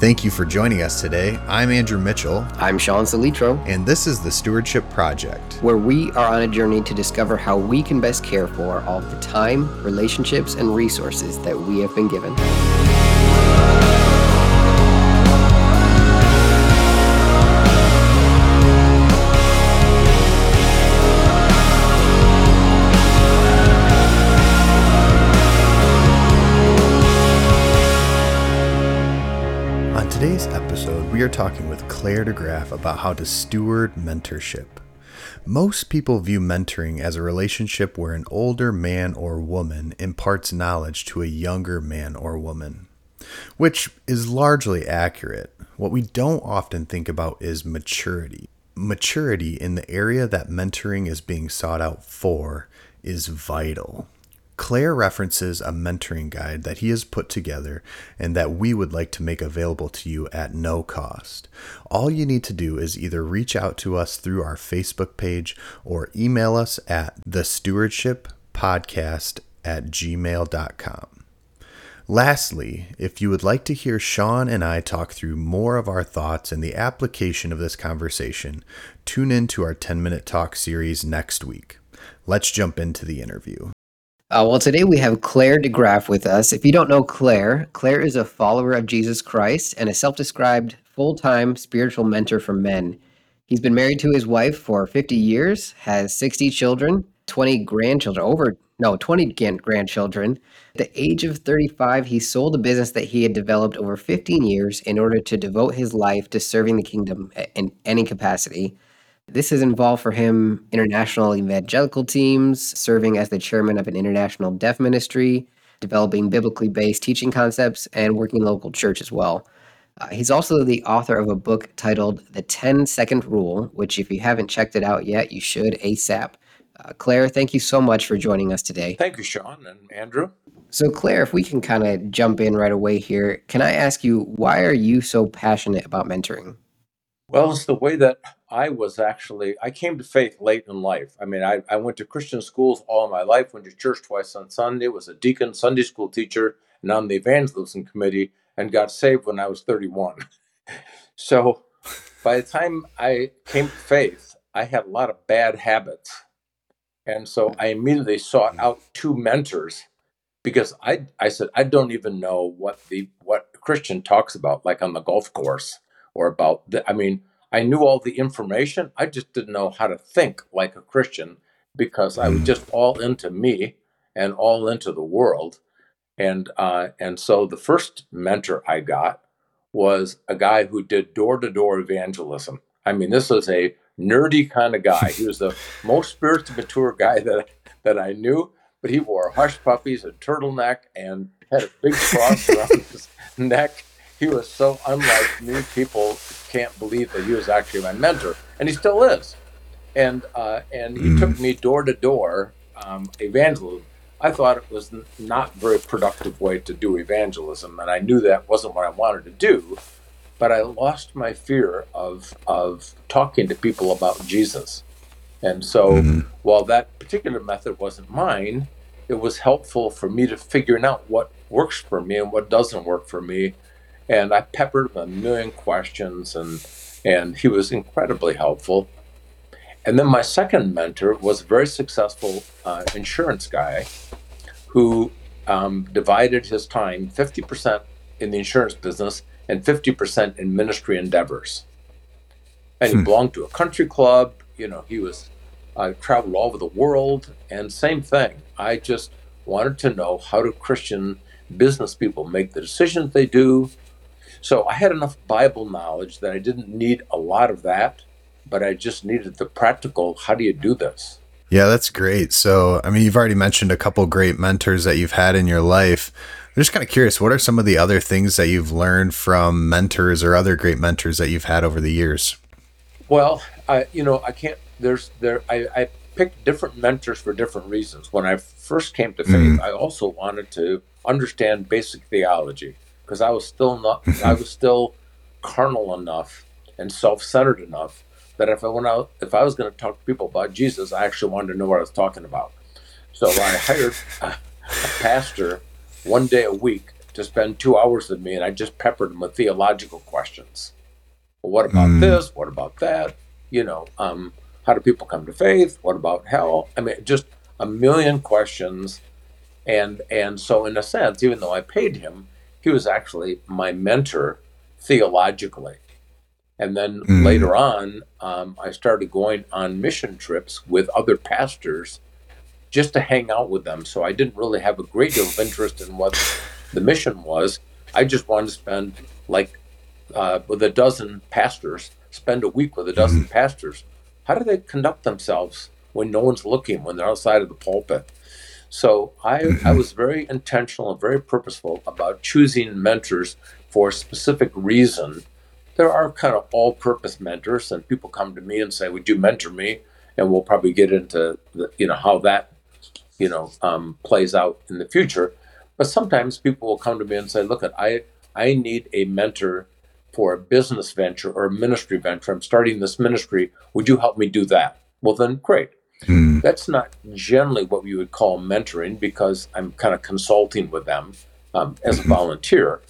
Thank you for joining us today. I'm Andrew Mitchell. I'm Sean Salitro. And this is the Stewardship Project, where we are on a journey to discover how we can best care for all the time, relationships, and resources that we have been given. Talking with Clare Degraaf about how to steward mentorship. Most people view mentoring as a relationship where an older man or woman imparts knowledge to a younger man or woman, which is largely accurate. What we don't often think about is maturity. Maturity in the area that mentoring is being sought out for is vital. Clare references a mentoring guide that he has put together and that we would like to make available to you at no cost. All you need to do is either reach out to us through our Facebook page or email us at the stewardship podcast at gmail.com. Lastly, if you would like to hear Sean and I talk through more of our thoughts and the application of this conversation, tune in to our 10 minute talk series next week. Let's jump into the interview. Uh, well, today we have Clare Degraaf with us. If you don't know Clare, Clare is a follower of Jesus Christ and a self described full time spiritual mentor for men. He's been married to his wife for 50 years, has 60 children, 20 grandchildren, over, no, 20 grandchildren. At the age of 35, he sold a business that he had developed over 15 years in order to devote his life to serving the kingdom in any capacity. This has involved for him international evangelical teams, serving as the chairman of an international deaf ministry, developing biblically based teaching concepts, and working local church as well. Uh, he's also the author of a book titled The 10 Second Rule, which, if you haven't checked it out yet, you should ASAP. Uh, Clare, thank you so much for joining us today. Thank you, Sean and Andrew. So, Clare, if we can kind of jump in right away here, can I ask you, why are you so passionate about mentoring? Well, it's the way that I was actually, I came to faith late in life. I mean, I, I went to Christian schools all my life, went to church twice on Sunday, was a deacon, Sunday school teacher, and on the evangelism committee, and got saved when I was 31. so by the time I came to faith, I had a lot of bad habits. And so I immediately sought out two mentors because I, I said, I don't even know what the what Christian talks about, like on the golf course or about the, I mean, I knew all the information. I just didn't know how to think like a Christian because I was mm. just all into me and all into the world. And uh, and so the first mentor I got was a guy who did door to door evangelism. I mean, this was a nerdy kind of guy. He was the most spiritually mature guy that that I knew, but he wore hush puppies, a turtleneck, and had a big cross around his neck he was so unlike me. People can't believe that he was actually my mentor, and he still is. And uh, and he mm. took me door to door um, evangelism. I thought it was not very productive way to do evangelism, and I knew that wasn't what I wanted to do. But I lost my fear of of talking to people about Jesus, and so mm-hmm. while that particular method wasn't mine, it was helpful for me to figuring out what works for me and what doesn't work for me and I peppered him a million questions, and and he was incredibly helpful. And then my second mentor was a very successful uh, insurance guy who um, divided his time 50% in the insurance business and 50% in ministry endeavors. And he hmm. belonged to a country club. You know, he was uh, traveled all over the world. And same thing. I just wanted to know how do Christian business people make the decisions they do so I had enough Bible knowledge that I didn't need a lot of that, but I just needed the practical how do you do this? Yeah, that's great. So, I mean, you've already mentioned a couple great mentors that you've had in your life. I'm just kind of curious, what are some of the other things that you've learned from mentors or other great mentors that you've had over the years? Well, I, you know, I can't, there's, there, I, I picked different mentors for different reasons. When I first came to faith, mm. I also wanted to understand basic theology because I was still not I was still carnal enough and self-centered enough that if I went out if I was going to talk to people about Jesus, I actually wanted to know what I was talking about. So I hired a, a pastor one day a week to spend two hours with me, and I just peppered him with theological questions. Well, what about mm. this? What about that? You know, um, how do people come to faith? What about hell? I mean, just a million questions. And and so in a sense, even though I paid him, he was actually my mentor theologically. And then mm. later on, um, I started going on mission trips with other pastors just to hang out with them. So I didn't really have a great deal of interest in what the mission was. I just wanted to spend like uh, with a dozen pastors, spend a week with a dozen mm. pastors. How do they conduct themselves when no one's looking, when they're outside of the pulpit? So I, mm-hmm. I was very intentional and very purposeful about choosing mentors for a specific reason. There are kind of all purpose mentors, and people come to me and say, Would you mentor me? And we'll probably get into the, you know how that you know um, plays out in the future. But sometimes people will come to me and say, Look, I I need a mentor for a business venture or a ministry venture. I'm starting this ministry. Would you help me do that? Well, then great. Mm. That's not generally what we would call mentoring because I'm kind of consulting with them um, as a mm-hmm. volunteer.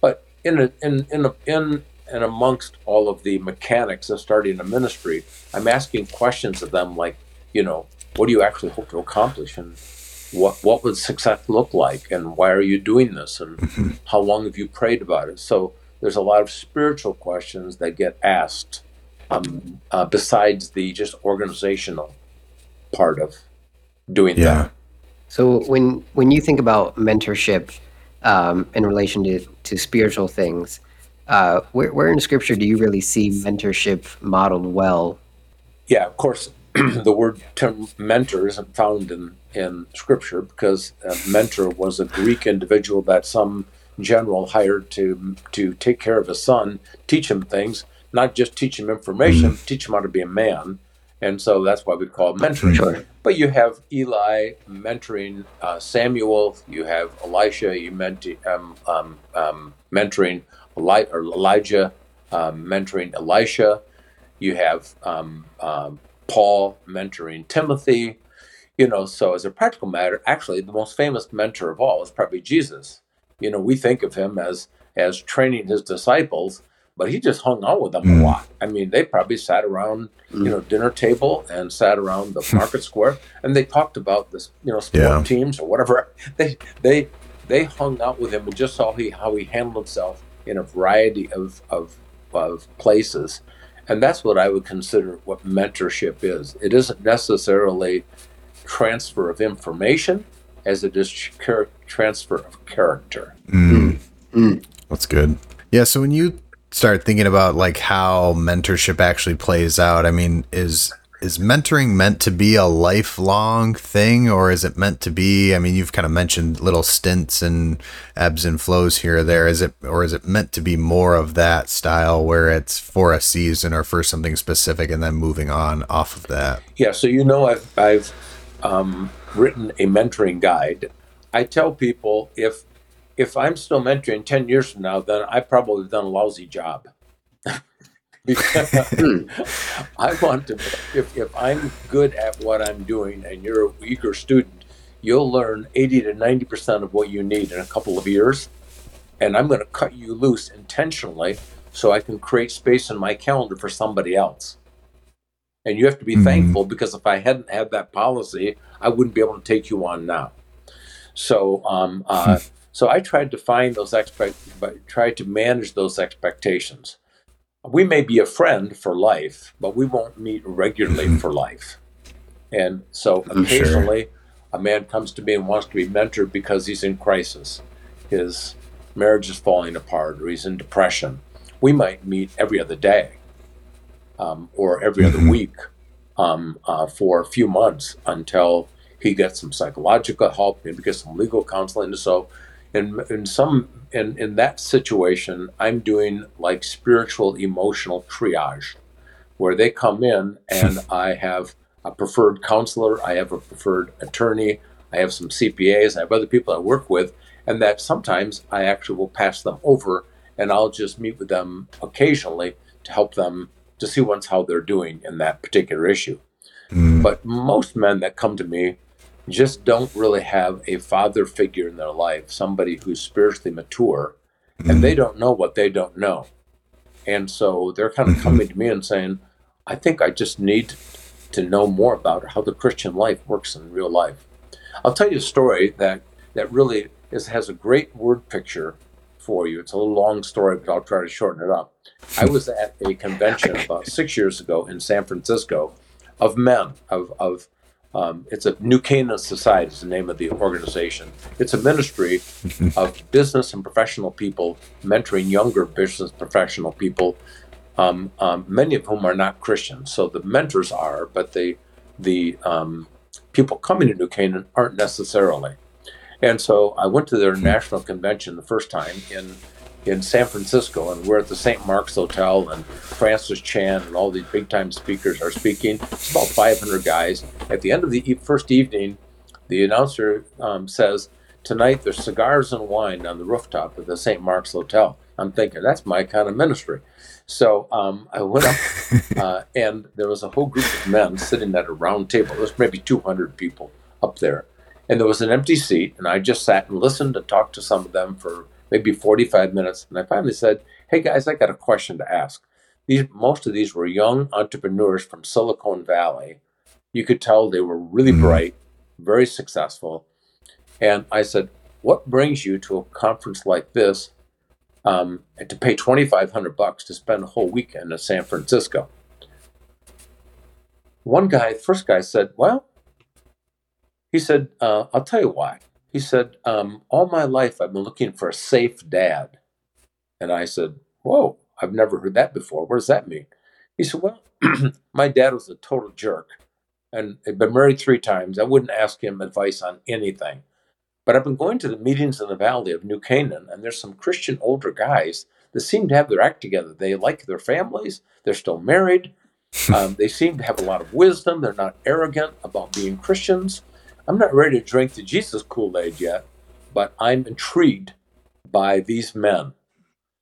But in a, in in a, in and amongst all of the mechanics of starting a ministry, I'm asking questions of them like, you know, what do you actually hope to accomplish, and what what would success look like, and why are you doing this, and mm-hmm. how long have you prayed about it? So there's a lot of spiritual questions that get asked um, uh, besides the just organizational part of doing yeah. that. So when when you think about mentorship um, in relation to, to spiritual things, uh, where, where in Scripture do you really see mentorship modeled well? Yeah, of course, the word term mentor isn't found in, in Scripture because a mentor was a Greek individual that some general hired to to take care of his son, teach him things, not just teach him information, mm-hmm. teach him how to be a man. And so that's why we call it mentoring. Sure. But you have Eli mentoring uh, Samuel. You have Elisha. You menti- um, um, um, mentoring Eli- or Elijah, um, mentoring Elisha. You have um, um, Paul mentoring Timothy. You know, so as a practical matter, actually, the most famous mentor of all is probably Jesus. You know, we think of him as as training his disciples, but he just hung out with them mm. a lot. I mean, they probably sat around, mm. you know, dinner table and sat around the market square, and they talked about this, you know, sport yeah. teams or whatever. They they they hung out with him and just saw he how he handled himself in a variety of of, of places, and that's what I would consider what mentorship is. It isn't necessarily transfer of information as it is char- transfer of character. Mm. Mm. That's good. Yeah. So when you start thinking about like how mentorship actually plays out, I mean, is is mentoring meant to be a lifelong thing or is it meant to be i mean you've kind of mentioned little stints and ebbs and flows here or there. Is it or is it meant to be more of that style where it's for a season or for something specific and then moving on off of that? Yeah so you know i've i've um, written a mentoring guide. I tell people if if i'm still mentoring 10 years from now then i probably done a lousy job. I want to, if, if I'm good at what I'm doing and you're a weaker student, you'll learn 80 to 90% of what you need in a couple of years. And I'm going to cut you loose intentionally so I can create space in my calendar for somebody else. And you have to be mm-hmm. thankful because if I hadn't had that policy, I wouldn't be able to take you on now. So, um, uh, so I tried to find those expect, try to manage those expectations we may be a friend for life, but we won't meet regularly mm-hmm. for life. And so occasionally sure. a man comes to me and wants to be mentored because he's in crisis. His marriage is falling apart or he's in depression. We might meet every other day um, or every other mm-hmm. week um, uh, for a few months until he gets some psychological help, maybe gets some legal counseling. So in, in some in, in that situation, I'm doing like spiritual emotional triage, where they come in and I have a preferred counselor, I have a preferred attorney, I have some CPAs, I have other people I work with, and that sometimes I actually will pass them over and I'll just meet with them occasionally to help them to see once how they're doing in that particular issue. Mm. But most men that come to me just don't really have a father figure in their life, somebody who's spiritually mature, mm-hmm. and they mm-hmm. don't know what they don't know. And so they're kind of mm-hmm. coming to me and saying, I think I just need to know more about how the Christian life works in real life. I'll tell you a story that, that really is, has a great word picture for you. It's a little long story, but I'll try to shorten it up. I was at a convention about six years ago in San Francisco of men, of, of um, it's a New Canaan Society is the name of the organization. It's a ministry of business and professional people mentoring younger business professional people, um, um, many of whom are not Christians. So the mentors are, but the the um, people coming to New Canaan aren't necessarily. And so I went to their national convention the first time in in San Francisco, and we're at the St. Mark's Hotel, and Francis Chan and all these big time speakers are speaking. It's about 500 guys. At the end of the first evening, the announcer um, says, Tonight there's cigars and wine on the rooftop of the St. Mark's Hotel. I'm thinking, that's my kind of ministry. So um, I went up, uh, and there was a whole group of men sitting at a round table. There's maybe 200 people up there. And there was an empty seat, and I just sat and listened and talked to some of them for maybe 45 minutes. And I finally said, Hey guys, I got a question to ask. These most of these were young entrepreneurs from Silicon Valley. You could tell they were really mm-hmm. bright, very successful. And I said, What brings you to a conference like this um, and to pay 2500 bucks to spend a whole weekend in San Francisco? One guy, first guy said, Well, he said, uh, I'll tell you why. He said, um, All my life I've been looking for a safe dad. And I said, Whoa, I've never heard that before. What does that mean? He said, Well, my dad was a total jerk and had been married three times. I wouldn't ask him advice on anything. But I've been going to the meetings in the valley of New Canaan, and there's some Christian older guys that seem to have their act together. They like their families, they're still married, um, they seem to have a lot of wisdom, they're not arrogant about being Christians. I'm not ready to drink the Jesus Kool Aid yet, but I'm intrigued by these men.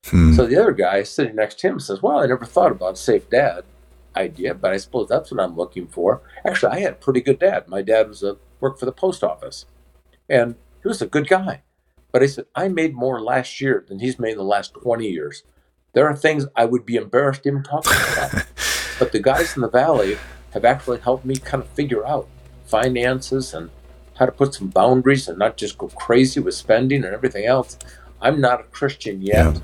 Hmm. So the other guy sitting next to him says, Well, I never thought about safe dad idea, but I suppose that's what I'm looking for. Actually, I had a pretty good dad. My dad was a worked for the post office, and he was a good guy. But I said, I made more last year than he's made in the last 20 years. There are things I would be embarrassed even talking about. but the guys in the valley have actually helped me kind of figure out finances and how to put some boundaries and not just go crazy with spending and everything else. I'm not a Christian yet, yeah.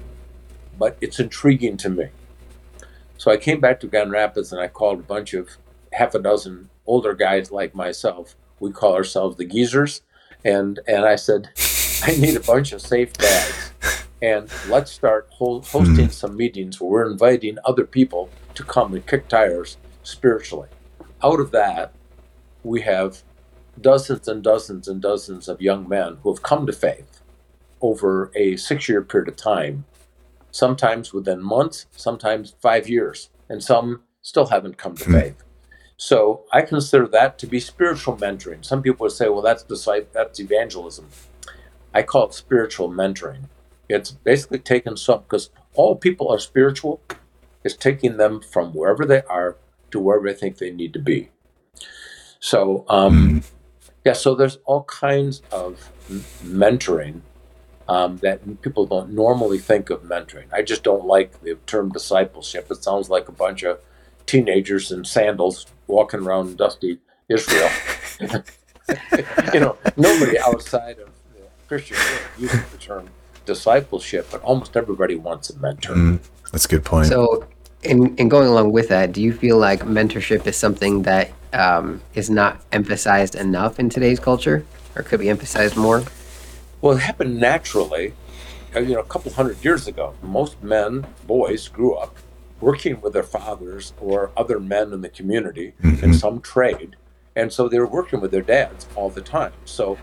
but it's intriguing to me. So I came back to Grand Rapids and I called a bunch of half a dozen older guys like myself. We call ourselves the geezers. And, and I said, I need a bunch of safe dads. And let's start ho- hosting mm. some meetings where we're inviting other people to come and kick tires spiritually. Out of that, we have dozens and dozens and dozens of young men who have come to faith over a six year period of time, sometimes within months, sometimes five years, and some still haven't come to mm-hmm. faith. So I consider that to be spiritual mentoring. Some people would say, well, that's that's evangelism. I call it spiritual mentoring. It's basically taking some, because all people are spiritual, it's taking them from wherever they are to wherever they think they need to be. So, um, mm. yeah, so there's all kinds of mentoring um, that people don't normally think of mentoring. I just don't like the term discipleship. It sounds like a bunch of teenagers in sandals walking around dusty Israel. you know, nobody outside of the Christian world uses the term discipleship, but almost everybody wants a mentor. Mm, that's a good point. So, in, in going along with that, do you feel like mentorship is something that um, is not emphasized enough in today's culture, or could be emphasized more? Well, it happened naturally. Uh, you know, a couple hundred years ago, most men, boys, grew up working with their fathers or other men in the community mm-hmm. in some trade, and so they were working with their dads all the time. So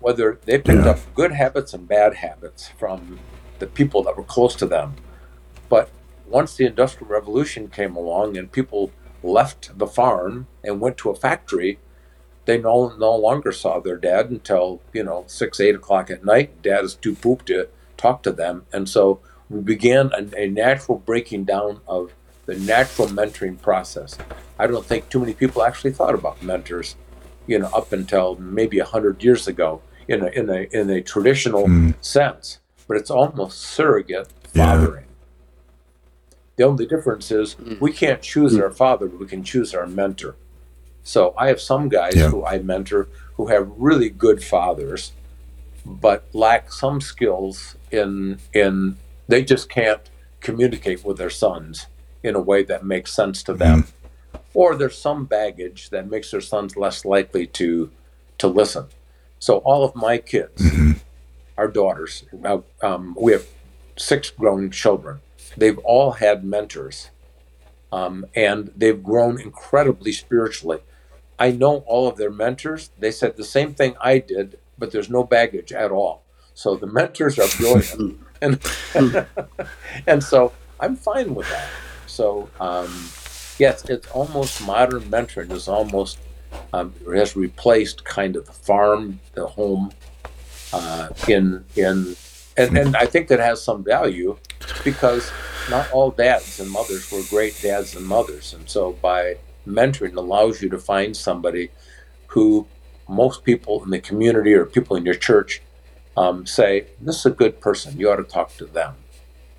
whether they picked yeah. up good habits and bad habits from the people that were close to them, but once the industrial revolution came along and people left the farm and went to a factory, they no, no longer saw their dad until, you know, six, eight o'clock at night. Dad is too pooped to talk to them. And so we began a, a natural breaking down of the natural mentoring process. I don't think too many people actually thought about mentors you know, up until maybe a hundred years ago in a in a in a traditional mm. sense, but it's almost surrogate fathering. Yeah. The only difference is mm. we can't choose mm. our father, but we can choose our mentor. So I have some guys yeah. who I mentor who have really good fathers, but lack some skills in in they just can't communicate with their sons in a way that makes sense to them. Mm or there's some baggage that makes their sons less likely to to listen. So all of my kids, mm-hmm. our daughters, um, we have six grown children. They've all had mentors, um, and they've grown incredibly spiritually. I know all of their mentors. They said the same thing I did, but there's no baggage at all. So the mentors are brilliant, and and so I'm fine with that. So. Um, yes, it's almost modern mentoring is almost um, has replaced kind of the farm, the home, uh, in in, and, and I think that has some value because not all dads and mothers were great dads and mothers, and so by mentoring allows you to find somebody who most people in the community or people in your church um, say this is a good person. You ought to talk to them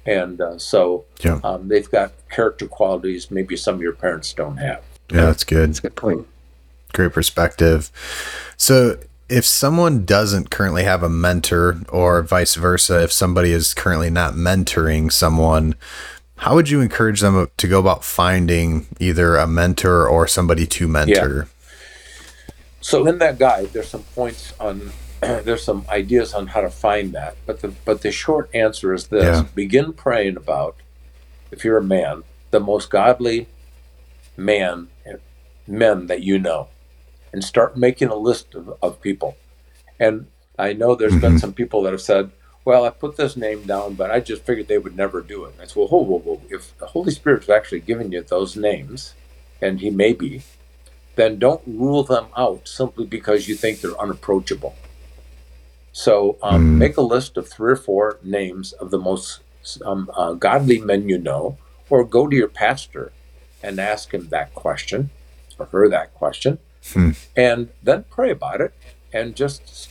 and uh, so yeah. um, they've got character qualities maybe some of your parents don't have. Yeah, that's good. That's a good point. Great perspective. So, if someone doesn't currently have a mentor, or vice versa, if somebody is currently not mentoring someone, how would you encourage them to go about finding either a mentor or somebody to mentor? Yeah. So, in that guide, there's some points on there's some ideas on how to find that, but the but the short answer is this: yeah. begin praying about, if you're a man, the most godly man men that you know, and start making a list of, of people. And I know there's mm-hmm. been some people that have said, "Well, I put this name down, but I just figured they would never do it." And I said, "Well, whoa, whoa, whoa! If the Holy Spirit's actually giving you those names, and He may be." Then don't rule them out simply because you think they're unapproachable so um, mm. make a list of three or four names of the most um, uh, godly men you know, or go to your pastor and ask him that question or her that question, mm. and then pray about it and just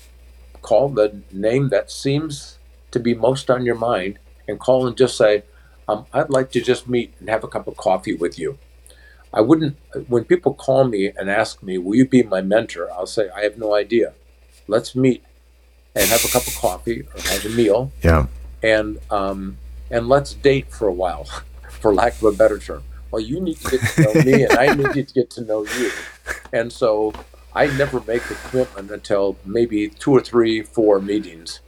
call the name that seems to be most on your mind and call and just say, um, I'd like to just meet and have a cup of coffee with you. I wouldn't, when people call me and ask me, Will you be my mentor? I'll say, I have no idea. Let's meet and have a cup of coffee or have a meal. Yeah. And um, and let's date for a while, for lack of a better term. Well, you need to get to know me, and I need to get to know you. And so I never make a commitment until maybe two or three, four meetings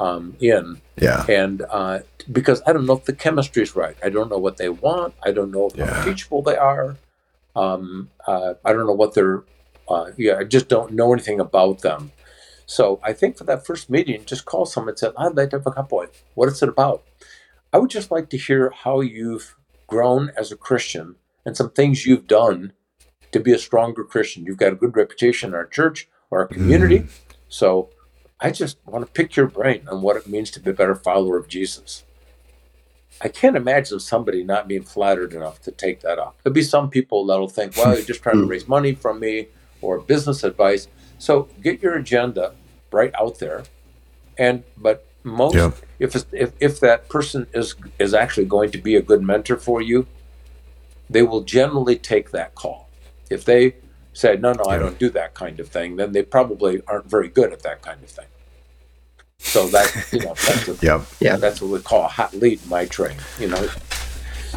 um, in. Yeah. And uh, because I don't know if the chemistry is right. I don't know what they want. I don't know yeah. how teachable they are. Um, uh, I don't know what they're. Uh, yeah, I just don't know anything about them. So I think for that first meeting, just call someone and say, I'd like to have a cup of What is it about? I would just like to hear how you've grown as a Christian and some things you've done to be a stronger Christian. You've got a good reputation in our church or our community. Mm. So I just want to pick your brain on what it means to be a better follower of Jesus. I can't imagine somebody not being flattered enough to take that up. There'll be some people that'll think, well, you're just trying to raise money from me or business advice. So get your agenda right out there, and but most yeah. if, if if that person is is actually going to be a good mentor for you, they will generally take that call. If they say no, no, yeah. I don't do that kind of thing, then they probably aren't very good at that kind of thing. So that you know that's a, yep. yeah that's what we call a hot lead in my train. You know,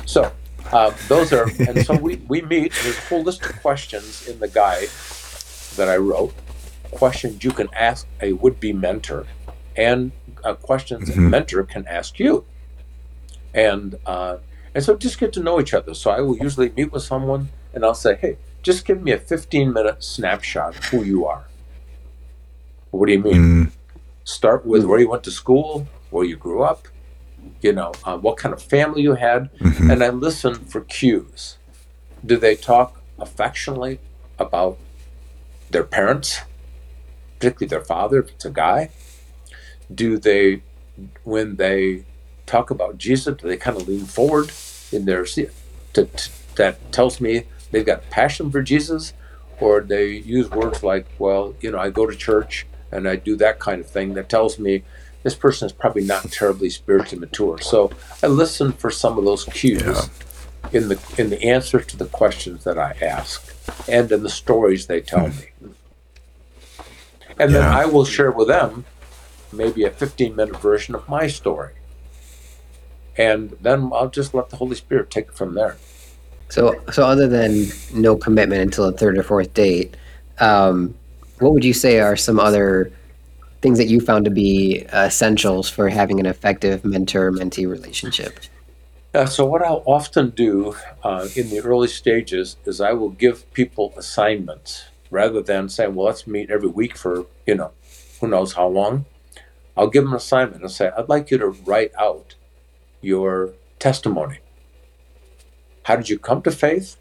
so uh, those are and so we we meet. There's a whole list of questions in the guide that I wrote questions you can ask a would-be mentor and uh, questions mm-hmm. a mentor can ask you and uh, and so just get to know each other so i will usually meet with someone and i'll say hey just give me a 15 minute snapshot of who you are what do you mean mm. start with where you went to school where you grew up you know uh, what kind of family you had mm-hmm. and i listen for cues do they talk affectionately about their parents particularly their father, if it's a guy, do they, when they talk about Jesus, do they kind of lean forward in their to, to, that tells me they've got passion for Jesus, or they use words like, well, you know, I go to church and I do that kind of thing that tells me this person is probably not terribly spiritually mature. So I listen for some of those cues yeah. in the in the answers to the questions that I ask and in the stories they tell mm. me. And yeah. then I will share with them maybe a 15 minute version of my story. And then I'll just let the Holy Spirit take it from there. So, so other than no commitment until the third or fourth date, um, what would you say are some other things that you found to be essentials for having an effective mentor-mentee relationship? Uh, so, what I'll often do uh, in the early stages is I will give people assignments rather than saying, "Well, let's meet every week for you know, who knows how long." I'll give them an assignment and say, "I'd like you to write out your testimony. How did you come to faith?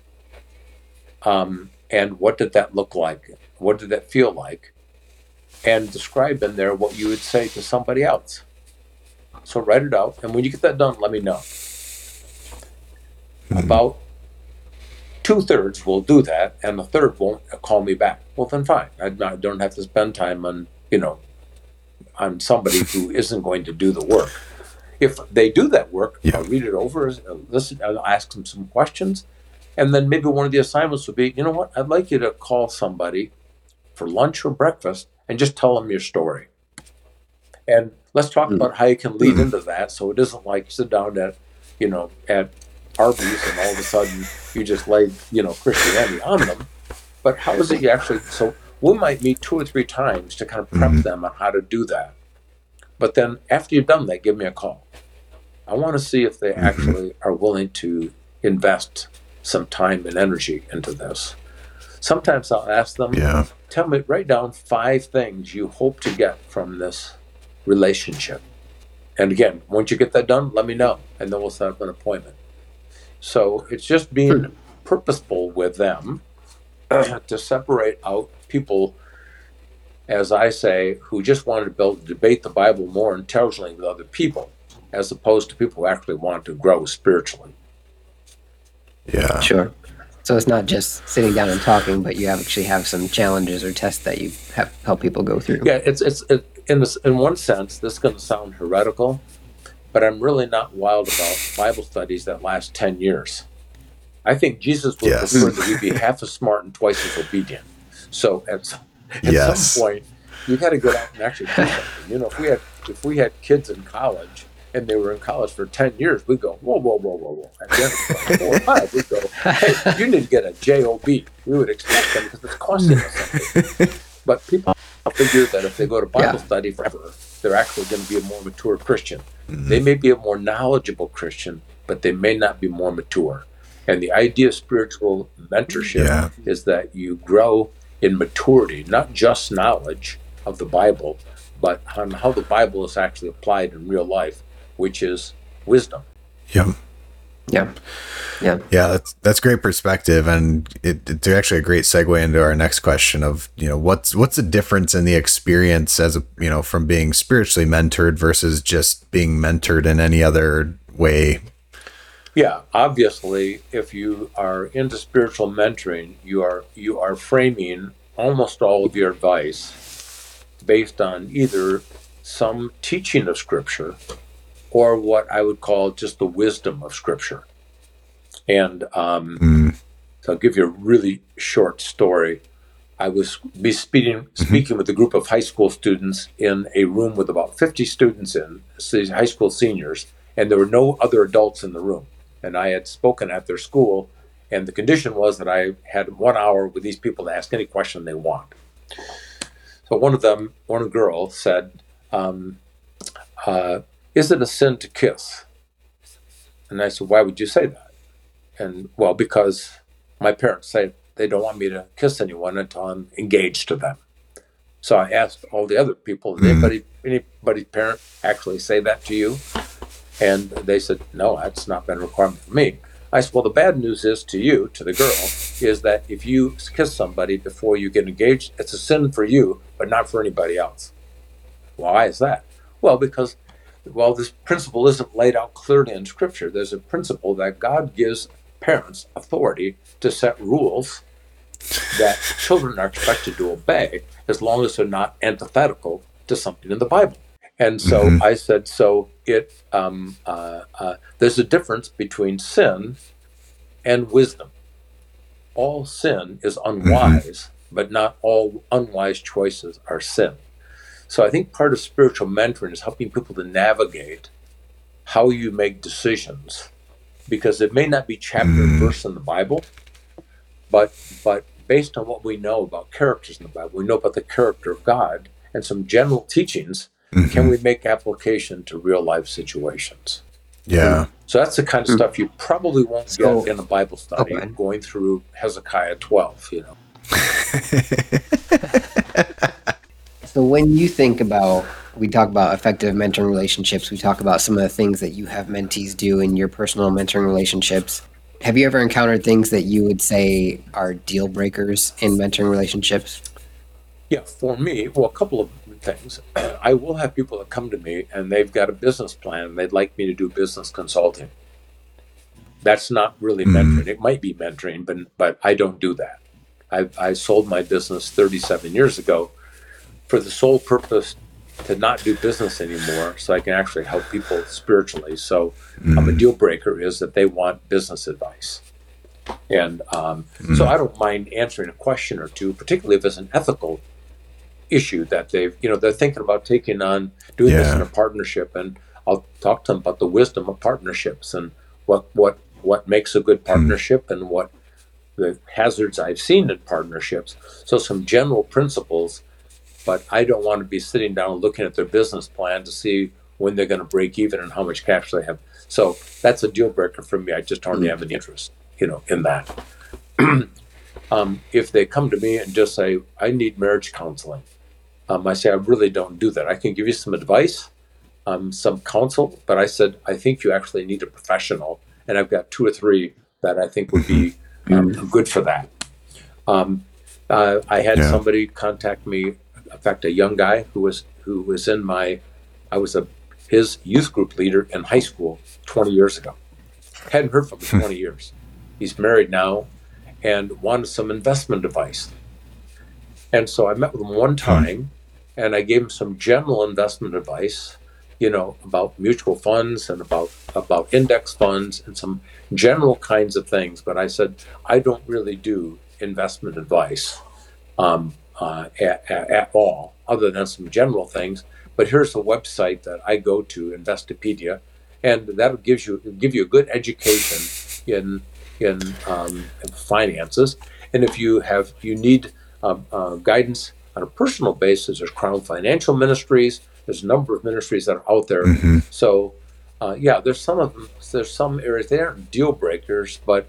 Um, and what did that look like? What did that feel like? And describe in there what you would say to somebody else. So write it out, and when you get that done, let me know. Mm-hmm. About two thirds will do that, and the third won't call me back. Well, then fine. I, I don't have to spend time on you know on somebody who isn't going to do the work. If they do that work, yeah. I'll read it over, listen, I'll ask them some questions, and then maybe one of the assignments would be, you know what, I'd like you to call somebody for lunch or breakfast and just tell them your story. And let's talk mm-hmm. about how you can lead mm-hmm. into that so it isn't like sit down at, you know, at Arby's and all of a sudden you just lay, you know, Christianity on them. But how is it you actually, so we might meet two or three times to kind of prep mm-hmm. them on how to do that. But then after you've done that, give me a call. I want to see if they mm-hmm. actually are willing to invest some time and energy into this. Sometimes I'll ask them, yeah. tell me, write down five things you hope to get from this relationship. And again, once you get that done, let me know, and then we'll set up an appointment. So it's just being purposeful with them to separate out people as I say, who just wanted to build, debate the Bible more intelligently with other people, as opposed to people who actually want to grow spiritually. Yeah. Sure. So it's not just sitting down and talking, but you actually have some challenges or tests that you have help people go through. Yeah, it's it's it, in this in one sense, this is going to sound heretical, but I'm really not wild about Bible studies that last ten years. I think Jesus would yes. prefer that we be half as smart and twice as obedient. So at at yes. some point you got to get out and actually do something. You know, if we had if we had kids in college and they were in college for ten years, we'd go whoa whoa whoa whoa whoa. At the end of four or five, we'd go, hey, you need to get a job. We would expect them because it's costing us something. But people figure that if they go to Bible yeah. study forever, they're actually going to be a more mature Christian. Mm-hmm. They may be a more knowledgeable Christian, but they may not be more mature. And the idea of spiritual mentorship yeah. is that you grow in maturity, not just knowledge of the Bible, but on how the Bible is actually applied in real life, which is wisdom. Yeah. Yeah. Yeah. Yeah, that's that's great perspective and it, it's actually a great segue into our next question of, you know, what's what's the difference in the experience as a, you know, from being spiritually mentored versus just being mentored in any other way yeah, obviously, if you are into spiritual mentoring, you are you are framing almost all of your advice based on either some teaching of Scripture or what I would call just the wisdom of Scripture. And um, mm. so I'll give you a really short story. I was be speaking mm-hmm. speaking with a group of high school students in a room with about 50 students in these high school seniors, and there were no other adults in the room and I had spoken at their school, and the condition was that I had one hour with these people to ask any question they want. So one of them, one girl, said, um, uh, "Is it a sin to kiss?" And I said, "Why would you say that?" And well, because my parents say they don't want me to kiss anyone until I'm engaged to them. So I asked all the other people, mm-hmm. anybody, anybody parent actually say that to you? And they said, no, that's not been a requirement for me. I said, well, the bad news is to you, to the girl, is that if you kiss somebody before you get engaged, it's a sin for you, but not for anybody else. Why is that? Well, because well, this principle isn't laid out clearly in Scripture, there's a principle that God gives parents authority to set rules that children are expected to obey as long as they're not antithetical to something in the Bible. And so mm-hmm. I said, so it um, uh, uh, there's a difference between sin and wisdom. All sin is unwise, mm-hmm. but not all unwise choices are sin. So I think part of spiritual mentoring is helping people to navigate how you make decisions, because it may not be chapter and mm-hmm. verse in the Bible, but but based on what we know about characters in the Bible, we know about the character of God and some general teachings. Mm-hmm. Can we make application to real life situations? Yeah. So that's the kind of stuff you probably won't so, get in a Bible study okay. going through Hezekiah 12, you know. so when you think about we talk about effective mentoring relationships, we talk about some of the things that you have mentees do in your personal mentoring relationships. Have you ever encountered things that you would say are deal breakers in mentoring relationships? Yeah, for me, well, a couple of things. I will have people that come to me and they've got a business plan and they'd like me to do business consulting. That's not really mm. mentoring. It might be mentoring, but but I don't do that. I, I sold my business 37 years ago for the sole purpose to not do business anymore so I can actually help people spiritually. So mm. um, a deal breaker is that they want business advice. And um, mm. so I don't mind answering a question or two, particularly if it's an ethical issue that they've, you know, they're thinking about taking on doing yeah. this in a partnership. And I'll talk to them about the wisdom of partnerships and what, what, what makes a good mm. partnership mm. and what the hazards I've seen in partnerships. So some general principles, but I don't want to be sitting down looking at their business plan to see when they're going to break even and how much cash they have. So that's a deal breaker for me. I just don't mm. have any interest, you know, in that. um, if they come to me and just say, "I need marriage counseling," um, I say, "I really don't do that. I can give you some advice, um, some counsel, but I said I think you actually need a professional, and I've got two or three that I think would be um, mm. good for that." Um, uh, I had yeah. somebody contact me. In fact, a young guy who was who was in my, I was a his youth group leader in high school 20 years ago. Hadn't heard from him in 20 years. He's married now and wanted some investment advice. And so I met with him one time and I gave him some general investment advice, you know, about mutual funds and about about index funds and some general kinds of things. But I said, I don't really do investment advice um, uh, at, at, at all, other than some general things. But here's a website that I go to, Investopedia, and that gives you give you a good education in in, um, in finances. And if you have you need um, uh, guidance on a personal basis, there's Crown Financial Ministries. There's a number of ministries that are out there. Mm-hmm. So, uh, yeah, there's some of them. There's some areas they aren't deal breakers, but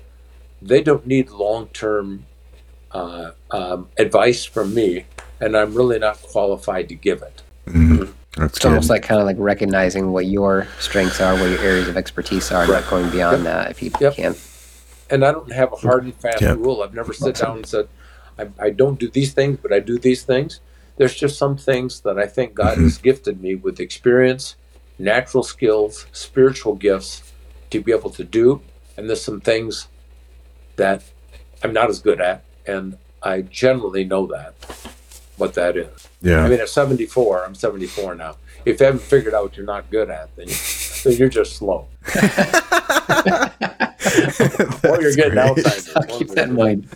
they don't need long term uh, um, advice from me, and I'm really not qualified to give it. Mm-hmm. That's it's good. almost like kind of like recognizing what your strengths are, what your areas of expertise are, right. not going beyond yep. that if you yep. can. And I don't have a hard and fast yep. rule. I've never sat down and said, I, I, don't do these things, but I do these things. There's just some things that I think God mm-hmm. has gifted me with experience, natural skills, spiritual gifts to be able to do. And there's some things that I'm not as good at. And I generally know that what that is. Yeah. I mean, at 74, I'm 74 now. If you haven't figured out what you're not good at, then, you, then you're just slow. or you're getting Alzheimer's. Keep that in mind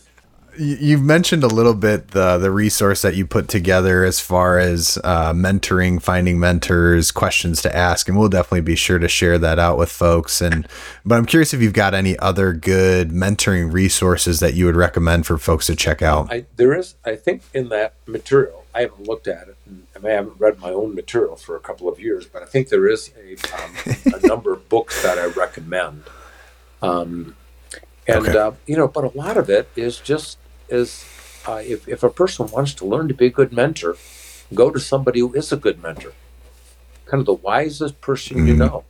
you've mentioned a little bit the the resource that you put together as far as uh, mentoring, finding mentors, questions to ask, and we'll definitely be sure to share that out with folks. And but I'm curious if you've got any other good mentoring resources that you would recommend for folks to check out. I, there is, I think, in that material. I haven't looked at it, and I haven't read my own material for a couple of years, but I think there is a, um, a number of books that I recommend. Um, and okay. uh, you know, but a lot of it is just is uh, if, if a person wants to learn to be a good mentor, go to somebody who is a good mentor, kind of the wisest person mm-hmm. you know.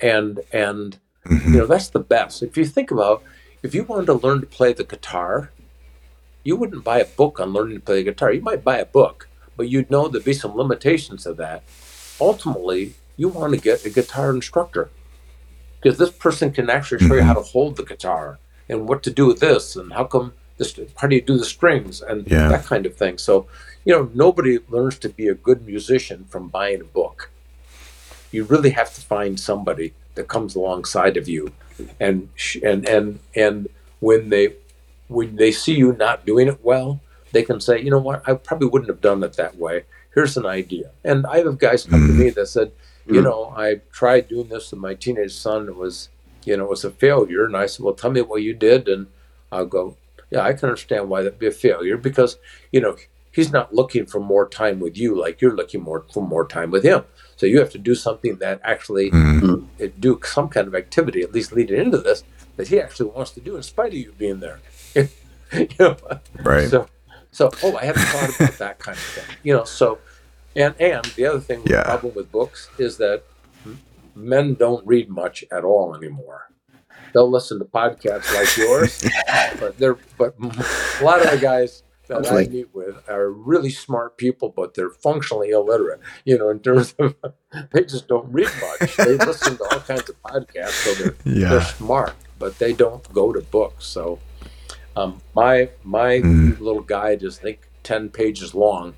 And and mm-hmm. you know that's the best. If you think about if you wanted to learn to play the guitar, you wouldn't buy a book on learning to play the guitar. You might buy a book, but you'd know there'd be some limitations of that. Ultimately, you want to get a guitar instructor because this person can actually show you mm-hmm. how to hold the guitar and what to do with this and how come this, how do you do the strings and Yeah. that kind of thing. So, you know, nobody learns to be a good musician from buying a book. You really have to find somebody that comes alongside of you, and and and and when they when they see you not doing it well, they can say, you know what, I probably wouldn't have done it that way. Here's an idea. And I have guys come to me that said, you Mm. know, I tried doing this with my teenage son. It was, you know, it was a failure. And I said, well, tell me what you did. And I'll go, yeah, I can understand why that'd be a failure because, you know, he's not looking for more time with you like you're looking more for more time with him. So you have to do something that actually Mhm. uh, do some kind of activity, at least leading into this, that he actually wants to do in spite of you being there. you know, Right. so, so oh, I hadn't thought about that kind of thing. You know, so and and the other thing, the problem with books is that men don't read much at all anymore. They'll listen to podcasts like yours, but they're but a lot of the guys that. I meet with are really smart people, but they're functionally illiterate. You know, in terms of they just don't read much. They listen to all kinds of podcasts, so they're they're yeah. smart, but they don't go to books. So um, my my Mm. little guide is I think ten pages long.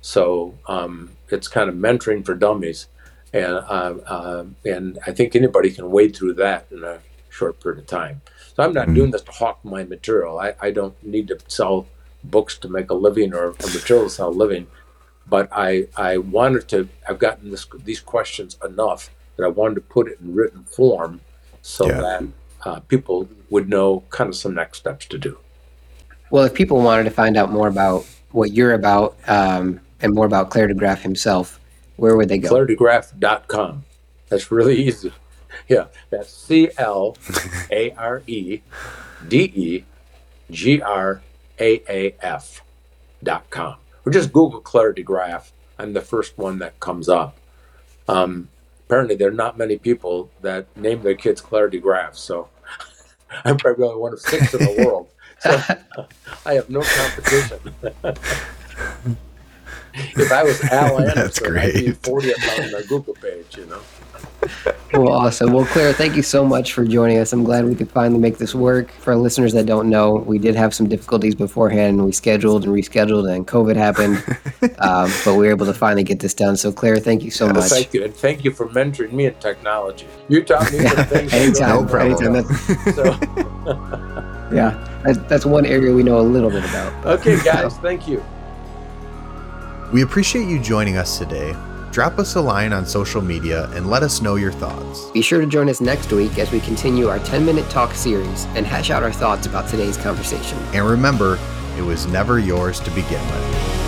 So um, it's kind of mentoring for dummies, and uh, um and I think anybody can wade through that in a short period of time. So I'm not Mm. doing this to hawk my material. I, I don't need to sell books to make a living or, or material to sell a living. But I I wanted to. I've gotten this, these questions enough that I wanted to put it in written form so Yeah. that uh, people would know kind of some next steps to do. Well, if people wanted to find out more about what you're about um, and more about Clare Degraaf himself, where would they go? ClareDegraaf.com. That's really easy. Yeah, that's C L A R E D E G R A A F dot com. Or just Google Clare Degraaf. I'm the first one that comes up. Um, apparently, there are not many people that name their kids Clare Degraaf, so I'm probably only one of six in the world. So I have no competition. if I was Al That's Anderson, I'd be great. 40th on the Google page, you know. Well, awesome. Well, Clare, thank you so much for joining us. I'm glad we could finally make this work. For our listeners that don't know, we did have some difficulties beforehand. We scheduled and rescheduled, and COVID happened, um, but we were able to finally get this done. So, Clare, thank you so much. Thank you, and thank you for mentoring me in technology. You taught me some things. I anytime, don't No problem. anytime. That's, So, yeah, that, that's one area we know a little bit about. okay, guys, thank you. We appreciate you joining us today. Drop us a line on social media and let us know your thoughts. Be sure to join us next week as we continue our 10 minute talk series and hash out our thoughts about today's conversation. And remember, it was never yours to begin with.